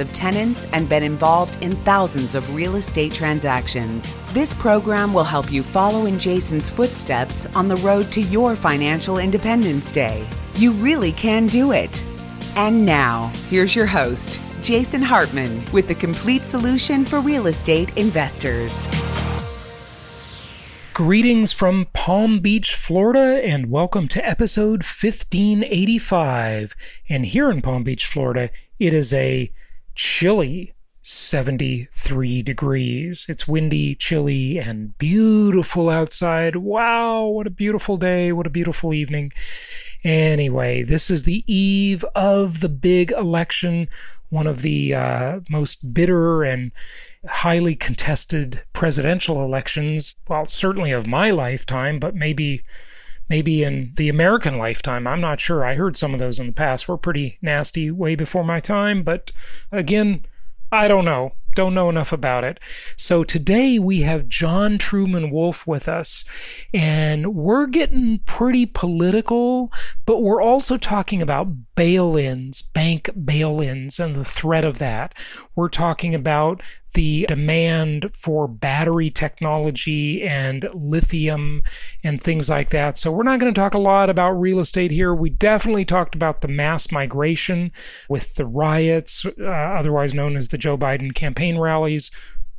of tenants, and been involved in thousands of real estate transactions. This program will help you follow in Jason's footsteps on the road to your financial independence day. You really can do it. And now, here's your host, Jason Hartman, with the complete solution for real estate investors. Greetings from Palm Beach, Florida, and welcome to episode 1585. And here in Palm Beach, Florida, it is a chilly 73 degrees. It's windy, chilly, and beautiful outside. Wow, what a beautiful day. What a beautiful evening. Anyway, this is the eve of the big election, one of the uh, most bitter and highly contested presidential elections, well, certainly of my lifetime, but maybe maybe in the American lifetime. I'm not sure. I heard some of those in the past were pretty nasty way before my time, but again, I don't know. Don't know enough about it. So today we have John Truman Wolfe with us, and we're getting pretty political, but we're also talking about bail ins, bank bail ins, and the threat of that. We're talking about the demand for battery technology and lithium and things like that. So, we're not going to talk a lot about real estate here. We definitely talked about the mass migration with the riots, uh, otherwise known as the Joe Biden campaign rallies.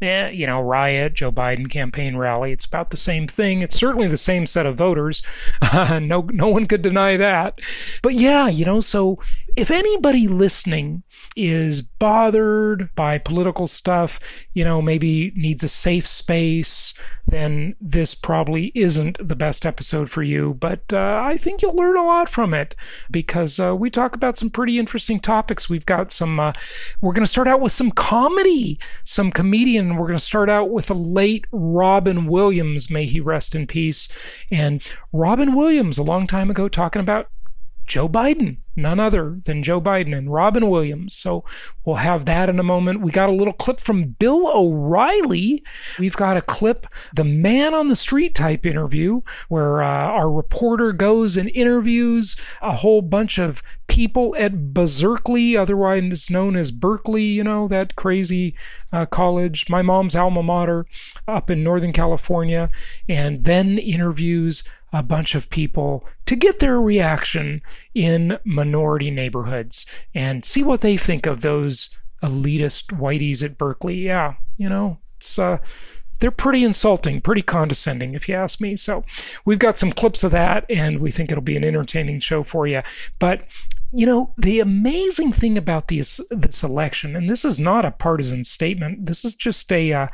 Eh, you know, riot, Joe Biden campaign rally. It's about the same thing. It's certainly the same set of voters. Uh, no, no one could deny that. But yeah, you know, so if anybody listening is bothered by political stuff, you know, maybe needs a safe space, then this probably isn't the best episode for you. But uh, I think you'll learn a lot from it because uh, we talk about some pretty interesting topics. We've got some, uh, we're going to start out with some comedy, some comedian. We're going to start out with a late Robin Williams, may he rest in peace. And Robin Williams, a long time ago, talking about Joe Biden, none other than Joe Biden and Robin Williams. So we'll have that in a moment. We got a little clip from Bill O'Reilly. We've got a clip, the man on the street type interview, where uh, our reporter goes and interviews a whole bunch of people at Berkeley, otherwise known as Berkeley, you know, that crazy uh, college, my mom's alma mater up in Northern California, and then interviews a bunch of people to get their reaction in minority neighborhoods and see what they think of those elitist whiteys at Berkeley. Yeah, you know, it's uh they're pretty insulting, pretty condescending, if you ask me. So we've got some clips of that, and we think it'll be an entertaining show for you. But you know, the amazing thing about this this election, and this is not a partisan statement. This is just a uh,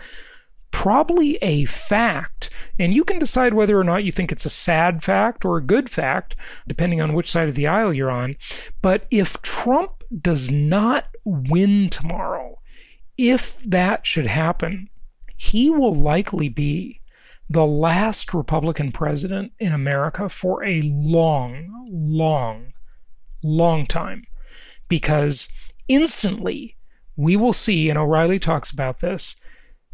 probably a fact. And you can decide whether or not you think it's a sad fact or a good fact, depending on which side of the aisle you're on. But if Trump does not win tomorrow, if that should happen, he will likely be the last Republican president in America for a long, long, long time. Because instantly we will see, and O'Reilly talks about this,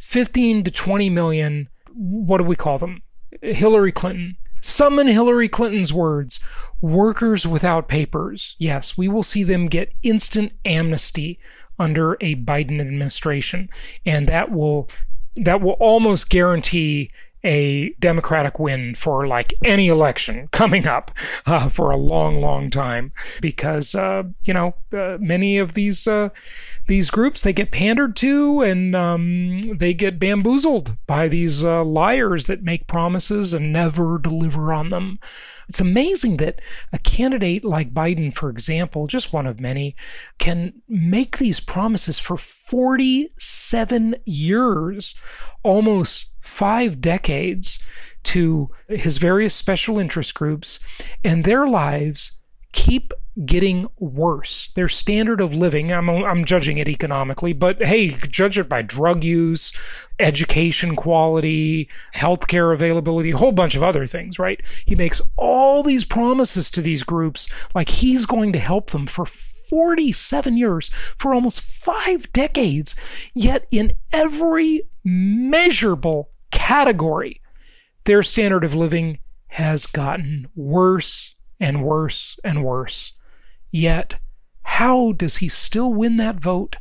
15 to 20 million, what do we call them? Hillary Clinton. Summon Hillary Clinton's words workers without papers. Yes, we will see them get instant amnesty under a Biden administration, and that will that will almost guarantee a Democratic win for like any election coming up uh, for a long, long time because uh, you know uh, many of these uh, these groups they get pandered to and um, they get bamboozled by these uh, liars that make promises and never deliver on them. It's amazing that a candidate like Biden, for example, just one of many, can make these promises for 47 years, almost five decades, to his various special interest groups, and their lives keep getting worse. Their standard of living, I'm, I'm judging it economically, but hey, judge it by drug use, education quality, healthcare availability, a whole bunch of other things, right? He makes all these promises to these groups like he's going to help them for 47 years, for almost five decades. Yet, in every measurable category, their standard of living has gotten worse and worse and worse. Yet, how does he still win that vote?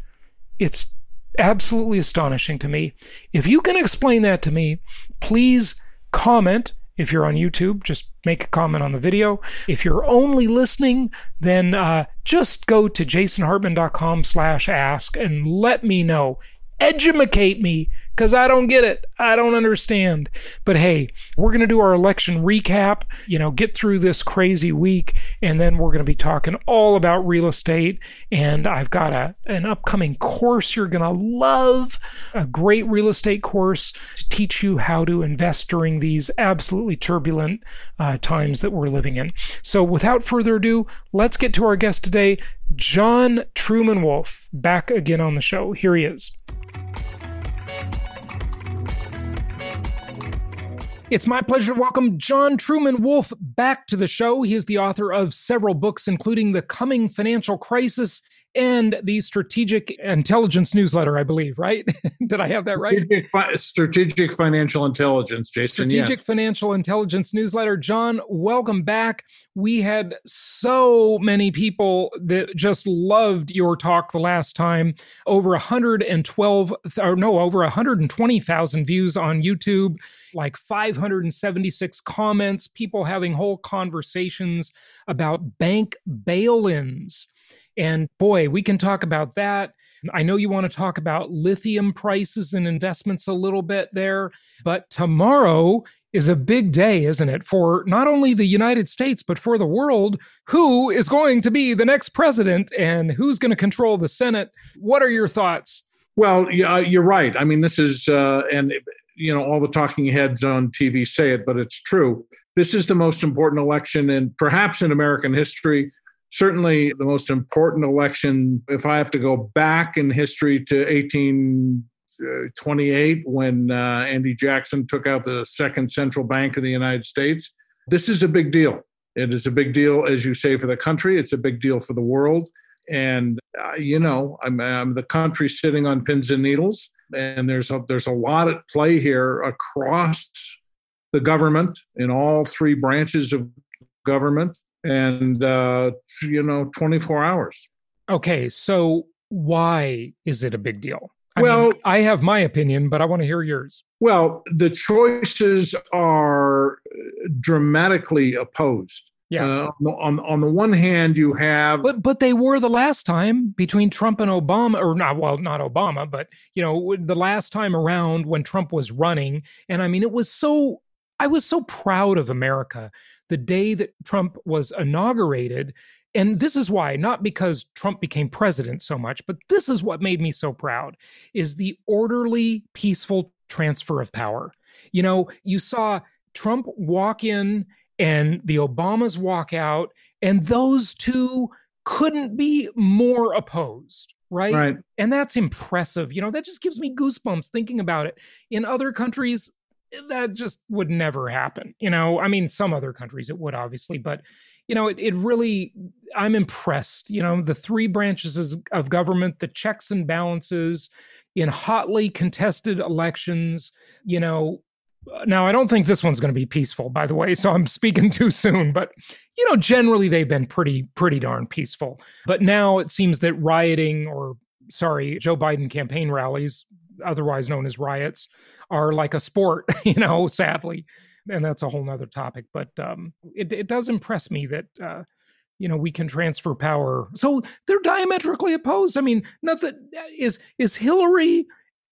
It's absolutely astonishing to me. If you can explain that to me, please comment. If you're on YouTube, just make a comment on the video. If you're only listening, then uh, just go to jasonhartman.com slash ask and let me know. Edumacate me because I don't get it. I don't understand. But hey, we're going to do our election recap, you know, get through this crazy week, and then we're going to be talking all about real estate. And I've got a, an upcoming course you're going to love a great real estate course to teach you how to invest during these absolutely turbulent uh, times that we're living in. So without further ado, let's get to our guest today, John Truman Wolfe, back again on the show. Here he is. It's my pleasure to welcome John Truman Wolfe back to the show. He is the author of several books, including The Coming Financial Crisis and the Strategic Intelligence newsletter, I believe, right? Did I have that right? Strategic, strategic Financial Intelligence, Jason. Strategic yeah. Financial Intelligence newsletter. John, welcome back. We had so many people that just loved your talk the last time. Over 112, or no, over 120,000 views on YouTube, like 576 comments, people having whole conversations about bank bail ins. And boy, we can talk about that. I know you want to talk about lithium prices and investments a little bit there, but tomorrow is a big day, isn't it, for not only the United States, but for the world? Who is going to be the next president and who's going to control the Senate? What are your thoughts? Well, yeah, you're right. I mean, this is, uh, and, you know, all the talking heads on TV say it, but it's true. This is the most important election in perhaps in American history certainly the most important election, if I have to go back in history to 1828 when uh, Andy Jackson took out the second central bank of the United States, this is a big deal. It is a big deal, as you say, for the country. It's a big deal for the world. And, uh, you know, I'm, I'm the country sitting on pins and needles. And there's a, there's a lot at play here across the government in all three branches of government and uh, you know 24 hours okay so why is it a big deal I well mean, i have my opinion but i want to hear yours well the choices are dramatically opposed yeah. Uh, on on the one hand, you have, but but they were the last time between Trump and Obama, or not. Well, not Obama, but you know, the last time around when Trump was running, and I mean, it was so. I was so proud of America the day that Trump was inaugurated. And this is why, not because Trump became president so much, but this is what made me so proud is the orderly, peaceful transfer of power. You know, you saw Trump walk in and the Obamas walk out, and those two couldn't be more opposed. Right? right. And that's impressive. You know, that just gives me goosebumps thinking about it. In other countries, Eh, that just would never happen. You know, I mean, some other countries it would obviously, but you know, it, it really, I'm impressed. You know, the three branches of government, the checks and balances in hotly contested elections, you know, now i don't think this one's going to be peaceful by the way so i'm speaking too soon but you know generally they've been pretty pretty darn peaceful but now it seems that rioting or sorry joe biden campaign rallies otherwise known as riots, are like a sport, you know, sadly. And that's a whole nother topic. But um, it, it does impress me that, uh, you know, we can transfer power. So they're diametrically opposed. I mean, nothing is, is Hillary,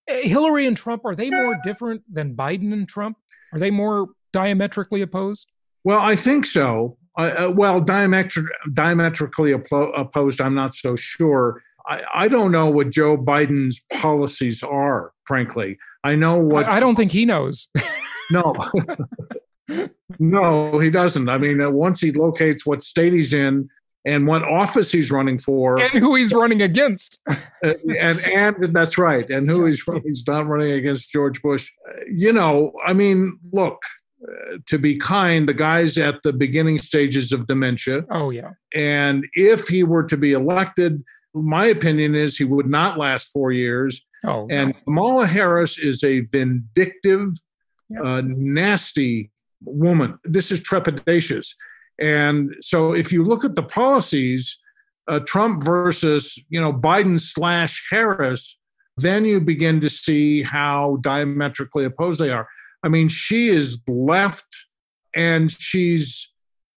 eh, Hillary and Trump, are they more different than Biden and Trump? Are they more diametrically opposed? Well, I think so. Uh, uh, well, diametri- diametrically opposed, I'm not so sure. I, I don't know what Joe Biden's policies are, frankly. I know what. I, I don't think he knows. no. no, he doesn't. I mean, uh, once he locates what state he's in, and what office he's running for, and who he's running against. and and that's right, and who he's he's not running against George Bush. You know, I mean, look. Uh, to be kind, the guy's at the beginning stages of dementia. Oh yeah. And if he were to be elected, my opinion is he would not last four years. Oh. And no. Kamala Harris is a vindictive, yep. uh, nasty woman. This is trepidatious. And so if you look at the policies, uh, Trump versus you know Biden slash Harris, then you begin to see how diametrically opposed they are. I mean, she is left, and she's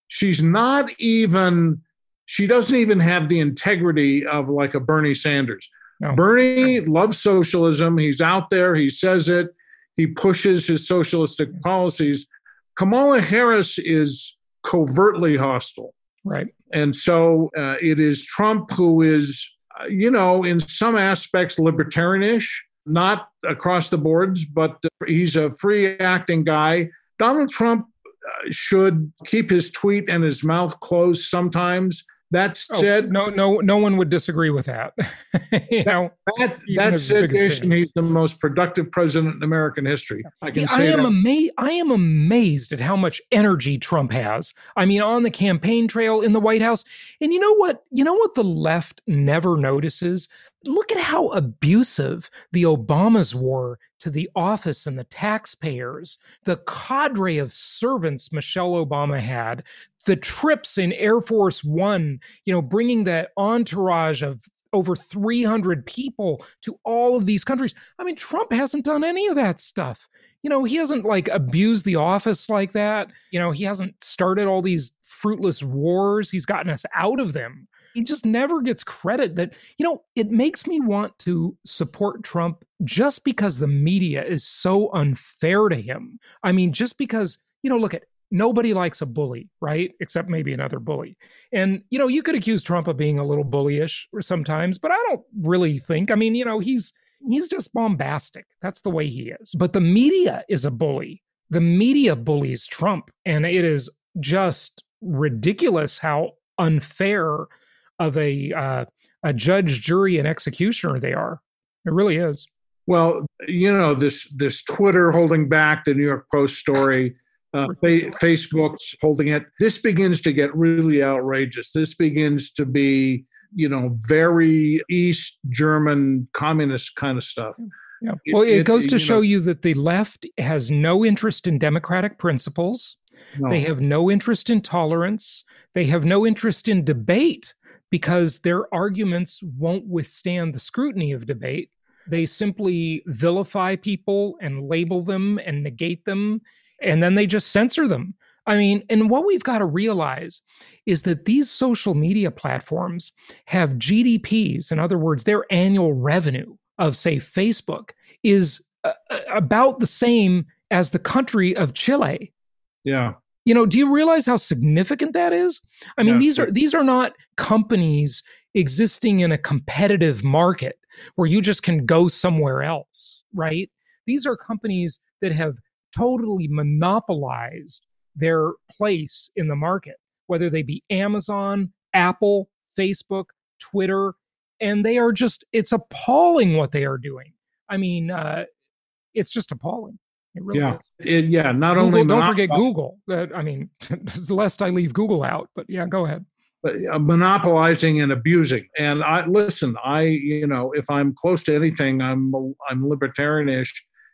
she's not even she doesn't even have the integrity of like a Bernie Sanders. No. Bernie loves socialism. He's out there. He says it. He pushes his socialistic policies. Kamala Harris is covertly hostile. Right. And so uh, it is Trump who is, uh, you know, in some aspects libertarianish, not across the boards, but he's a free acting guy. Donald Trump uh, should keep his tweet and his mouth closed sometimes that oh, said, oh, no, no, no one would disagree with that. you know, that that situation, he's the most productive president in American history. I can yeah, say I am amazed. I am amazed at how much energy Trump has. I mean, on the campaign trail in the White House, and you know what? You know what the left never notices look at how abusive the Obamas were to the office and the taxpayers, the cadre of servants Michelle Obama had, the trips in Air Force One, you know, bringing that entourage of over 300 people to all of these countries. I mean, Trump hasn't done any of that stuff. You know, he hasn't like abused the office like that. You know, he hasn't started all these fruitless wars. He's gotten us out of them he just never gets credit that you know it makes me want to support trump just because the media is so unfair to him i mean just because you know look at nobody likes a bully right except maybe another bully and you know you could accuse trump of being a little bullyish sometimes but i don't really think i mean you know he's he's just bombastic that's the way he is but the media is a bully the media bullies trump and it is just ridiculous how unfair of a uh, a judge, jury, and executioner they are. It really is. Well, you know this this Twitter holding back the New York Post story. Uh, Facebook's holding it. This begins to get really outrageous. This begins to be, you know, very East German communist kind of stuff. Yeah. Well, it, it goes to you show know, you that the left has no interest in democratic principles. No. They have no interest in tolerance. They have no interest in debate because their arguments won't withstand the scrutiny of debate. They simply vilify people and label them and negate them, and then they just censor them. I mean, and what we've got to realize is that these social media platforms have GDPs, in other words, their annual revenue of, say, Facebook is uh, uh about the same as the country of Chile. Yeah. You know, do you realize how significant that is? I mean, these are these are not companies existing in a competitive market where you just can go somewhere else, right? These are companies that have totally monopolized their place in the market, whether they be Amazon, Apple, Facebook, Twitter, and they are just it's appalling what they are doing. I mean, uh, it's just appalling. It really yeah. is. It, yeah. Not Google, only don't forget Google. That I mean, lest I leave Google out. But yeah, go ahead. But, uh, monopolizing and abusing. And I listen. I you know if I'm close to anything, I'm I'm libertarianish.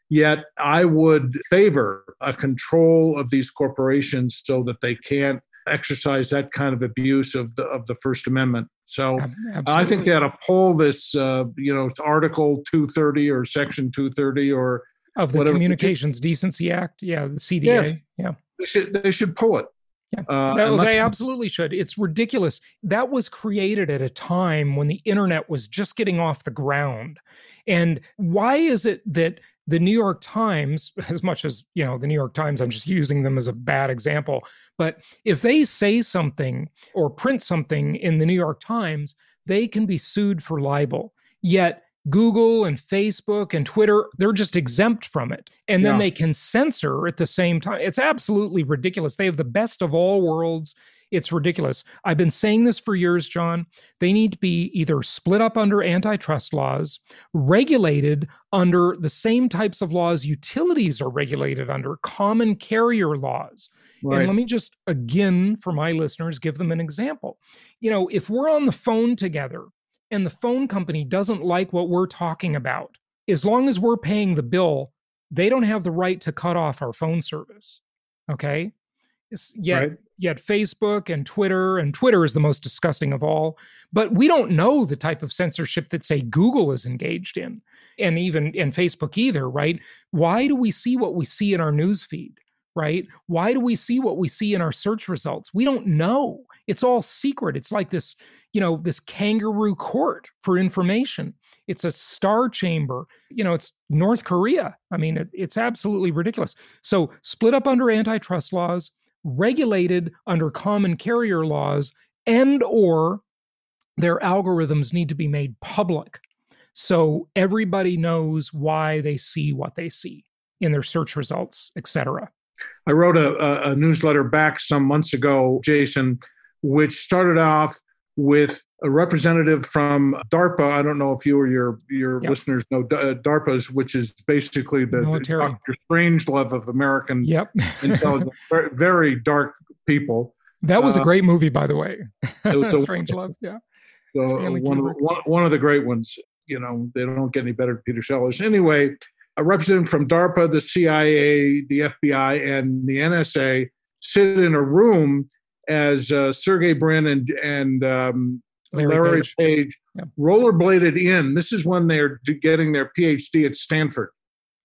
Yet I would favor a control of these corporations so that they can't exercise that kind of abuse of the of the First Amendment. So Absolutely. I think they ought to pull this, uh, you know, Article 230 or Section 230 or of the Whatever. Communications Decency Act. Yeah, the CDA. Yeah, yeah. They should they should pull it. Yeah, uh, no, they absolutely should. It's ridiculous. That was created at a time when the internet was just getting off the ground. And why is it that the New York Times, as much as, you know, the New York Times, I'm just using them as a bad example, but if they say something or print something in the New York Times, they can be sued for libel. Yet Google and Facebook and Twitter, they're just exempt from it. And then yeah. they can censor at the same time. It's absolutely ridiculous. They have the best of all worlds. It's ridiculous. I've been saying this for years, John. They need to be either split up under antitrust laws, regulated under the same types of laws utilities are regulated under, common carrier laws. Right. And let me just, again, for my listeners, give them an example. You know, if we're on the phone together and the phone company doesn't like what we're talking about, as long as we're paying the bill, they don't have the right to cut off our phone service. Okay. Yet, right. Yet Facebook and Twitter, and Twitter is the most disgusting of all. But we don't know the type of censorship that, say, Google is engaged in, and even in Facebook either, right? Why do we see what we see in our news feed? right? Why do we see what we see in our search results? We don't know. It's all secret. It's like this, you know, this kangaroo court for information. It's a star chamber. You know, it's North Korea. I mean, it, it's absolutely ridiculous. So, split up under antitrust laws, regulated under common carrier laws, and or their algorithms need to be made public so everybody knows why they see what they see in their search results, etc. I wrote a, a, newsletter back some months ago, Jason, which started off with a representative from DARPA. I don't know if you or your your yep. listeners know uh, DARPA's, which is basically the, Doctor Strangelove of American yep. intelligence. very, very, dark people. That was uh, a great movie, by the way. Strangelove, yeah. So one, one, one of the great ones. You know, they don't get any better than Peter Sellers. Anyway, a representative from DARPA, the CIA, the FBI, and the NSA sit in a room as uh, Sergey Brin and, and um, Larry, Larry, Page, Page yeah. rollerbladed in. This is when they're getting their PhD at Stanford.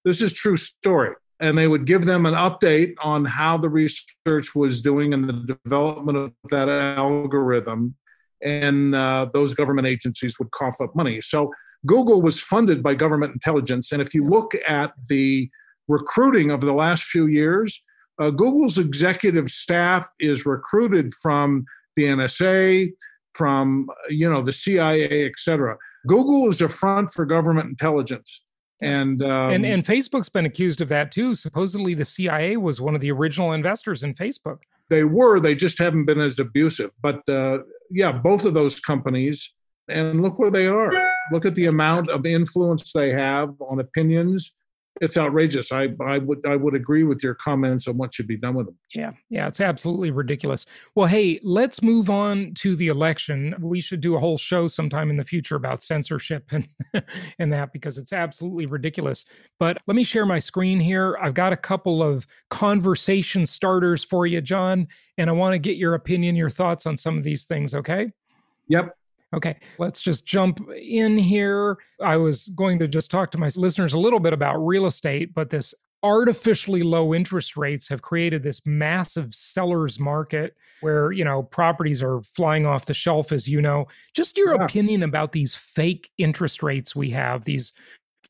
This is true story. And they would give them an update on how the research was doing and the development of that algorithm. And uh, those government agencies would cough up money. So Google was funded by government intelligence. And if you look at the recruiting of the last few years, uh, Google's executive staff is recruited from the NSA, from you know the CIA, et cetera. Google is a front for government intelligence. And, um, and and Facebook's been accused of that too. Supposedly, the CIA was one of the original investors in Facebook. They were. They just haven't been as abusive. But uh, yeah, both of those companies and look where they are. Look at the amount of influence they have on opinions. It's outrageous. I, I would I would agree with your comments on what should be done with them. Yeah, yeah, it's absolutely ridiculous. Well, hey, let's move on to the election. We should do a whole show sometime in the future about censorship and and that because it's absolutely ridiculous. But let me share my screen here. I've got a couple of conversation starters for you, John, and I want to get your opinion, your thoughts on some of these things. Okay. Yep. Okay, let's just jump in here. I was going to just talk to my listeners a little bit about real estate, but this artificially low interest rates have created this massive sellers market where you know properties are flying off the shelf as you know just your yeah. opinion about these fake interest rates we have these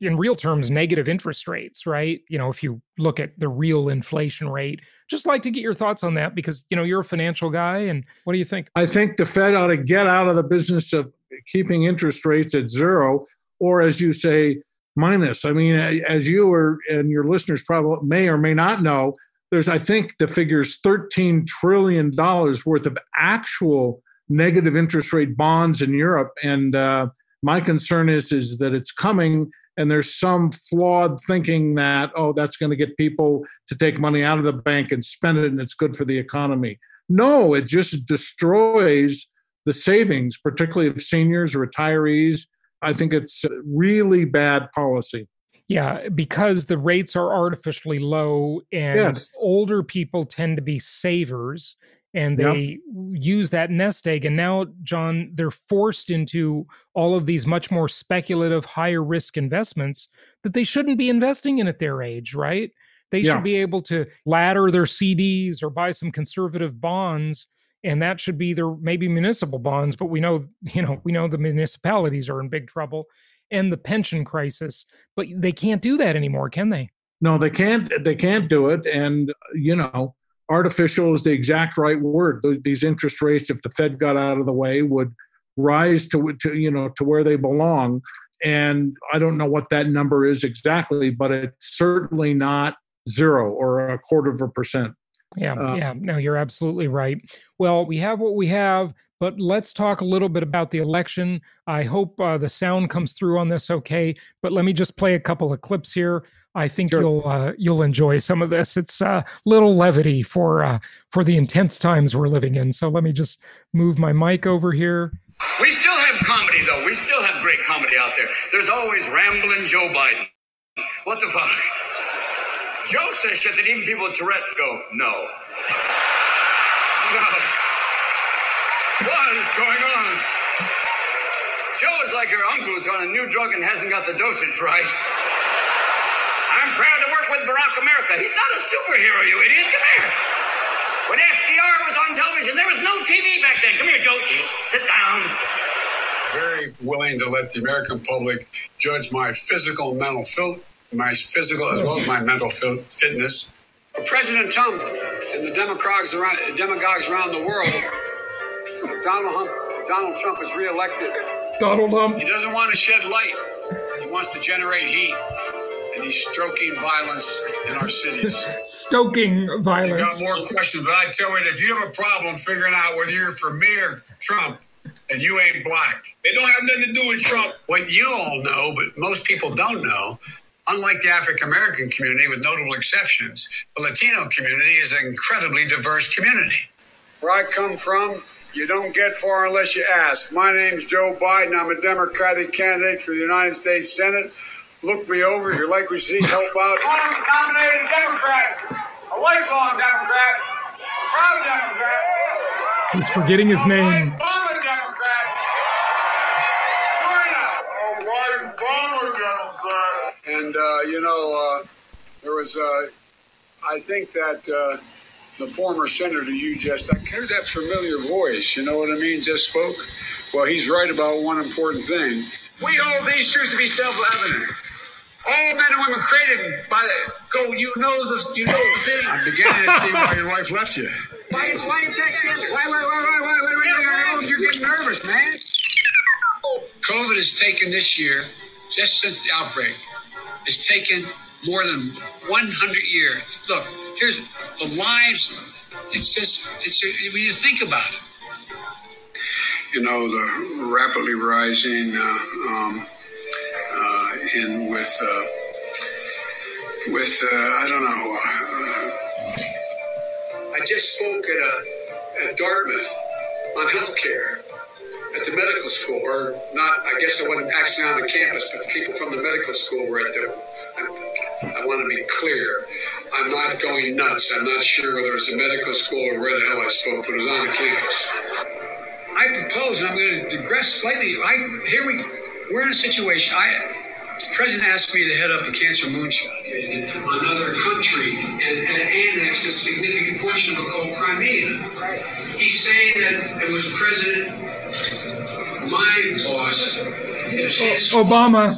in real terms negative interest rates right? You know if you look at the real inflation rate. Just like to get your thoughts on that because you know you're a financial guy and what do you think? I think the fed ought to get out of the business of keeping interest rates at zero or as you say minus. I mean as you or and your listeners probably may or may not know there's i think the figures 13 trillion dollars worth of actual negative interest rate bonds in europe. And uh, my concern is is that it's coming and there's some flawed thinking that oh that's going to get people to take money out of the bank and spend it and it's good for the economy. No it just destroys the savings particularly of seniors retirees. I think it's really bad policy. Yeah because the rates are artificially low and yes. older people tend to be savers and they yep. use that nest egg and now john they're forced into all of these much more speculative higher risk investments that they shouldn't be investing in at their age right they yeah. should be able to ladder their cds or buy some conservative bonds and that should be their maybe municipal bonds but we know you know we know the municipalities are in big trouble and the pension crisis but they can't do that anymore can they no they can't they can't do it and you know artificial is the exact right word. These interest rates, if the Fed got out of the way, would rise to, to you know to where they belong. And I don't know what that number is exactly, but it's certainly not zero or a quarter of a percent. Yeah, uh, yeah. No, you're absolutely right. Well, we have what we have, but let's talk a little bit about the election. I hope uh, the sound comes through on this okay. But let me just play a couple of clips here. I think sure. you'll uh, you'll enjoy some of this. It's a uh, little levity for uh, for the intense times we're living in. So let me just move my mic over here. We still have comedy, though. We still have great comedy out there. There's always rambling Joe Biden. What the fuck? Joe says shit that even people with Tourette's go, no. No. What is going on? Joe is like your uncle who's on a new drug and hasn't got the dosage right. I'm proud to work with Barack America. He's not a superhero, you idiot. Come here. When FDR was on television, there was no TV back then. Come here, Joe. Sit down. Very willing to let the American public judge my physical mental my physical as well as my mental fitness. President Trump and the demagogues around, demagogues around the world, Donald, Trump, Donald Trump is reelected. Donald Trump. He doesn't want to shed light. He wants to generate heat. And he's stroking violence in our cities. Stoking violence. You got more questions, but I tell you, if you have a problem figuring out whether you're for me or Trump, and you ain't black. It don't have nothing to do with Trump. What you all know, but most people don't know, Unlike the African American community, with notable exceptions, the Latino community is an incredibly diverse community. Where I come from, you don't get far unless you ask. My name's Joe Biden. I'm a Democratic candidate for the United States Senate. Look me over. If You're likely to see help out. I'm nominated Democrat, a lifelong Democrat, a proud Democrat. He's forgetting his name. And, uh, you know, uh, there was, uh, I think that uh, the former senator you just, I heard that familiar voice, you know what I mean, just spoke. Well, he's right about one important thing. We hold these truths to be self evident. All men and women created by the go. You know the you know the thing. I'm beginning to see why your wife left you. Why, why you texting? Why, why, why, why, why, why, why, why, You're getting nervous, man. COVID has taken this year, just since the outbreak, has taken more than 100 years. Look, here's the lives. It's just, it's when you think about it. You know, the rapidly rising uh, um, uh, in with uh, with uh, I don't know. Uh, I just spoke at a at Dartmouth on healthcare at the medical school, or not, I guess I wasn't actually on the campus, but the people from the medical school were at the, I, I want to be clear. I'm not going nuts. I'm not sure whether it's a medical school or where the hell I spoke, but it was on the campus. I propose, and I'm going to digress slightly. I, here we, we're in a situation. I, the president asked me to head up a cancer moonshot in another country and, and annex a significant portion of it called Crimea. He's saying that it was President my boss Obama.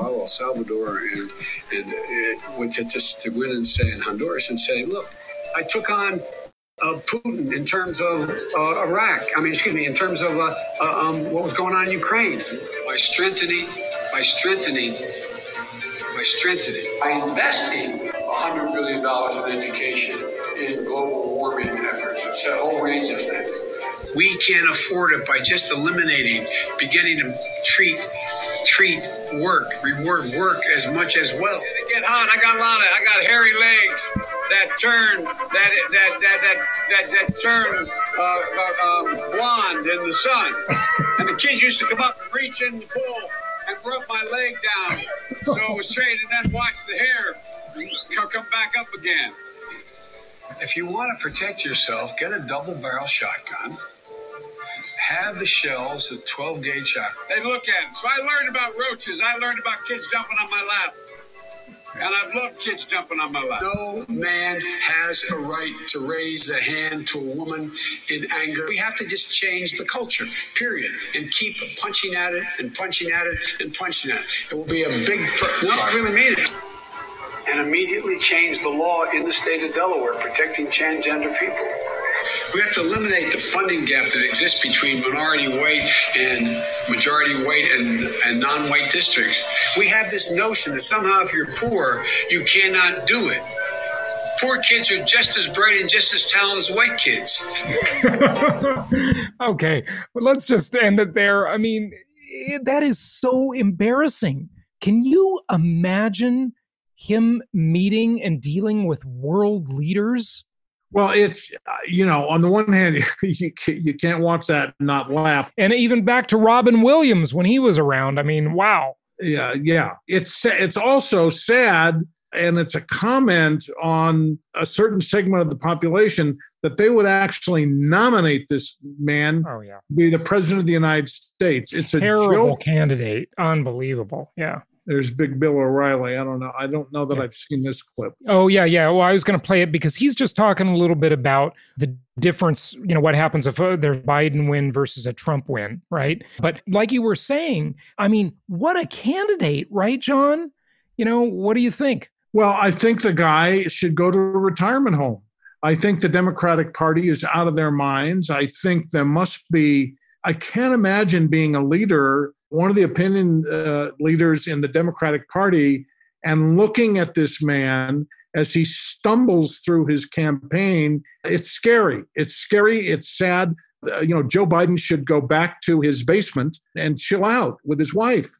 Malo, El Salvador, and and to, to, to win and say in Honduras and say, look, I took on uh, Putin in terms of uh, Iraq. I mean, excuse me, in terms of uh, uh um, what was going on in Ukraine. By strengthening, by strengthening, by strengthening, by investing $100 billion in education, in global warming efforts. It's a whole range of things. We can't afford it by just eliminating, beginning to treat treat work, reward work as much as wealth. Get hot. I got a lot of. I got hairy legs that turn that that that that that, that turn uh, uh, um, blonde in the sun. And the kids used to come up and reach in the pool and rub my leg down, so it was straight, and then watch the hair come back up again. If you want to protect yourself, get a double barrel shotgun have the shells of 12 gauge shot. They look at it. So I learned about roaches. I learned about kids jumping on my lap. And I've loved kids jumping on my lap. No man has a right to raise a hand to a woman in anger. We have to just change the culture, period, and keep punching at it and punching at it and punching at it. It will be a big. Pro- no, I really mean it. And immediately change the law in the state of Delaware protecting transgender people. We have to eliminate the funding gap that exists between minority white and majority white and, and non white districts. We have this notion that somehow if you're poor, you cannot do it. poor kids are just as bright and just as talented as white kids. okay, well, let's just end it there. I mean, it, that is so embarrassing. Can you imagine him meeting and dealing with world leaders? Well, it's uh, you know, on the one hand, you can't, you can't watch that and not laugh. And even back to Robin Williams when he was around. I mean, wow. Yeah, yeah. It's it's also sad, and it's a comment on a certain segment of the population that they would actually nominate this man oh, yeah. be the president of the United States. It's a terrible joke. candidate. Unbelievable. Yeah. There's Big Bill O'Reilly. I don't know. I don't know that yeah. I've seen this clip. Oh yeah, yeah. Well, I was going to play it because he's just talking a little bit about the difference. You know, what happens if uh, there's Biden win versus a Trump win, right? But like you were saying, I mean, what a candidate, right, John? You know, what do you think? Well, I think the guy should go to a retirement home. I think the Democratic Party is out of their minds. I think there must be, I can't imagine being a leader, one of the opinion uh, leaders in the Democratic Party, and looking at this man as he stumbles through his campaign. It's scary. It's scary. It's sad. Uh, you know, Joe Biden should go back to his basement and chill out with his wife,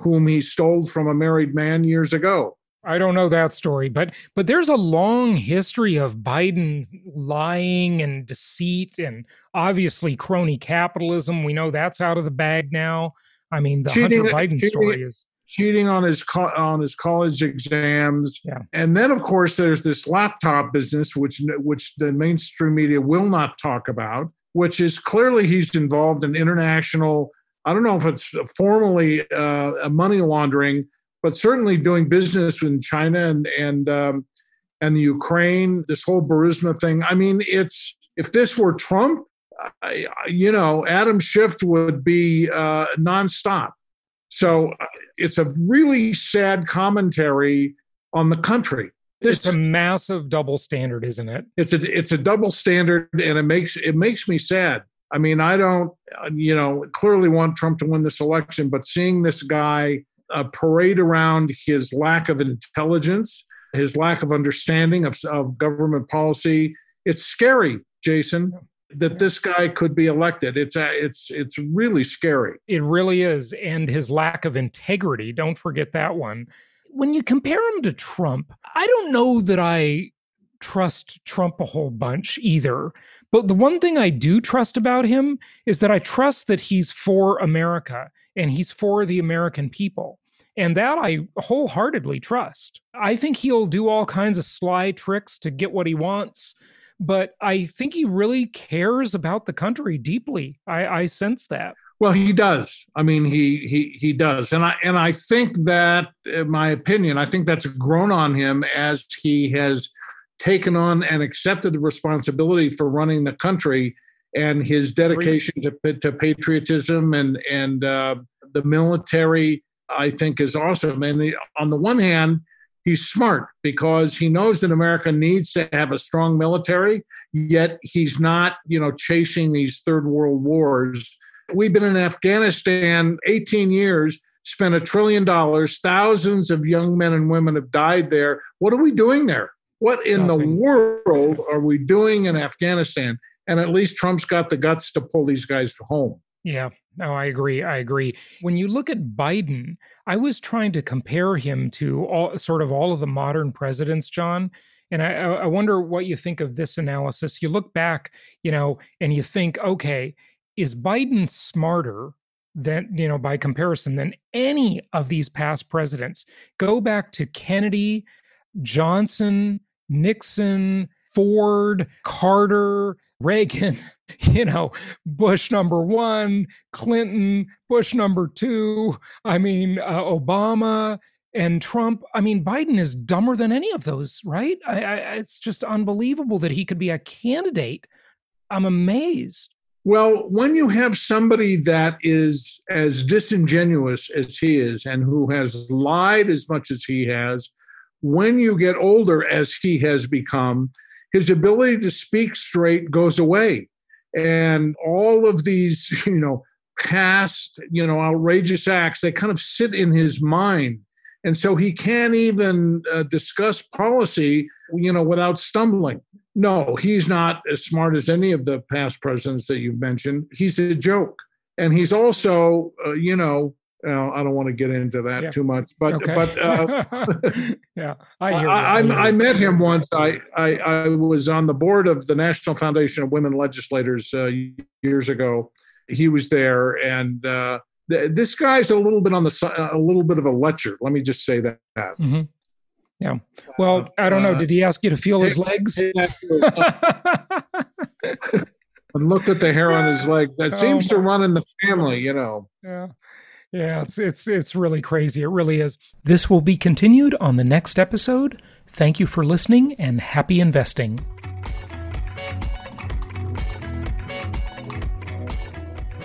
whom he stole from a married man years ago. I don't know that story, but but there's a long history of Biden lying and deceit and obviously crony capitalism. We know that's out of the bag now. I mean, the cheating, Hunter Biden cheating, story is cheating on his co- on his college exams. Yeah. And then of course there's this laptop business which which the mainstream media will not talk about, which is clearly he's involved in international I don't know if it's formally uh, money laundering but certainly doing business in China and and um, and the Ukraine, this whole Burisma thing. I mean, it's if this were Trump, I, you know, Adam Schiff would be uh, nonstop. So uh, it's a really sad commentary on the country. This, it's a massive double standard, isn't it? It's a it's a double standard, and it makes it makes me sad. I mean, I don't, uh, you know, clearly want Trump to win this election, but seeing this guy uh, parade around his lack of intelligence, his lack of understanding of, of government policy. It's scary, Jason, that this guy could be elected. It's a, it's it's really scary. It really is, and his lack of integrity. Don't forget that one. When you compare him to Trump, I don't know that I trust Trump a whole bunch either. But the one thing I do trust about him is that I trust that he's for America and he's for the American people. And that I wholeheartedly trust. I think he'll do all kinds of sly tricks to get what he wants, but I think he really cares about the country deeply. I, I sense that. Well, he does. I mean, he he he does, and I and I think that, in my opinion, I think that's grown on him as he has taken on and accepted the responsibility for running the country, and his dedication to to patriotism and and uh, the military I think is awesome. And on the one hand, he's smart because he knows that America needs to have a strong military, yet he's not, you know, chasing these third world wars. We've been in Afghanistan 18 years, spent a trillion dollars, thousands of young men and women have died there. What are we doing there? What in Nothing. the world are we doing in Afghanistan? And at least Trump's got the guts to pull these guys home. Yeah, no, I agree. I agree. When you look at Biden, I was trying to compare him to all sort of all of the modern presidents, John. And I, I wonder what you think of this analysis. You look back, you know, and you think, okay, is Biden smarter than, you know, by comparison than any of these past presidents? Go back to Kennedy, Johnson, Nixon, Ford, Carter, Reagan, you know, Bush number one, Clinton, Bush number two, I mean, uh, Obama and Trump. I mean, Biden is dumber than any of those, right? I, I, it's just unbelievable that he could be a candidate. I'm amazed. Well, when you have somebody that is as disingenuous as he is and who has lied as much as he has, when you get older as he has become, his ability to speak straight goes away. And all of these, you know, past, you know, outrageous acts, they kind of sit in his mind. And so he can't even uh, discuss policy you know, without stumbling. No, he's not as smart as any of the past presidents that you've mentioned. He's a joke. And he's also, uh, you know, I don't want to get into that Yeah. too much, but Okay. but uh, yeah, I hear. I, I, hear I met him once. I, I I was on the board of the National Foundation of Women Legislators uh, years ago. He was there, and uh, th- this guy's a little bit on the a little bit of a lecher. Let me just say that. Mhm. Yeah. Well, I don't know. Uh, Did he ask you to feel his legs? and look at the hair on his leg. That Oh seems to run in the family, you know. Yeah. Yeah, it's it's it's really crazy. It really is. This will be continued on the next episode. Thank you for listening and happy investing.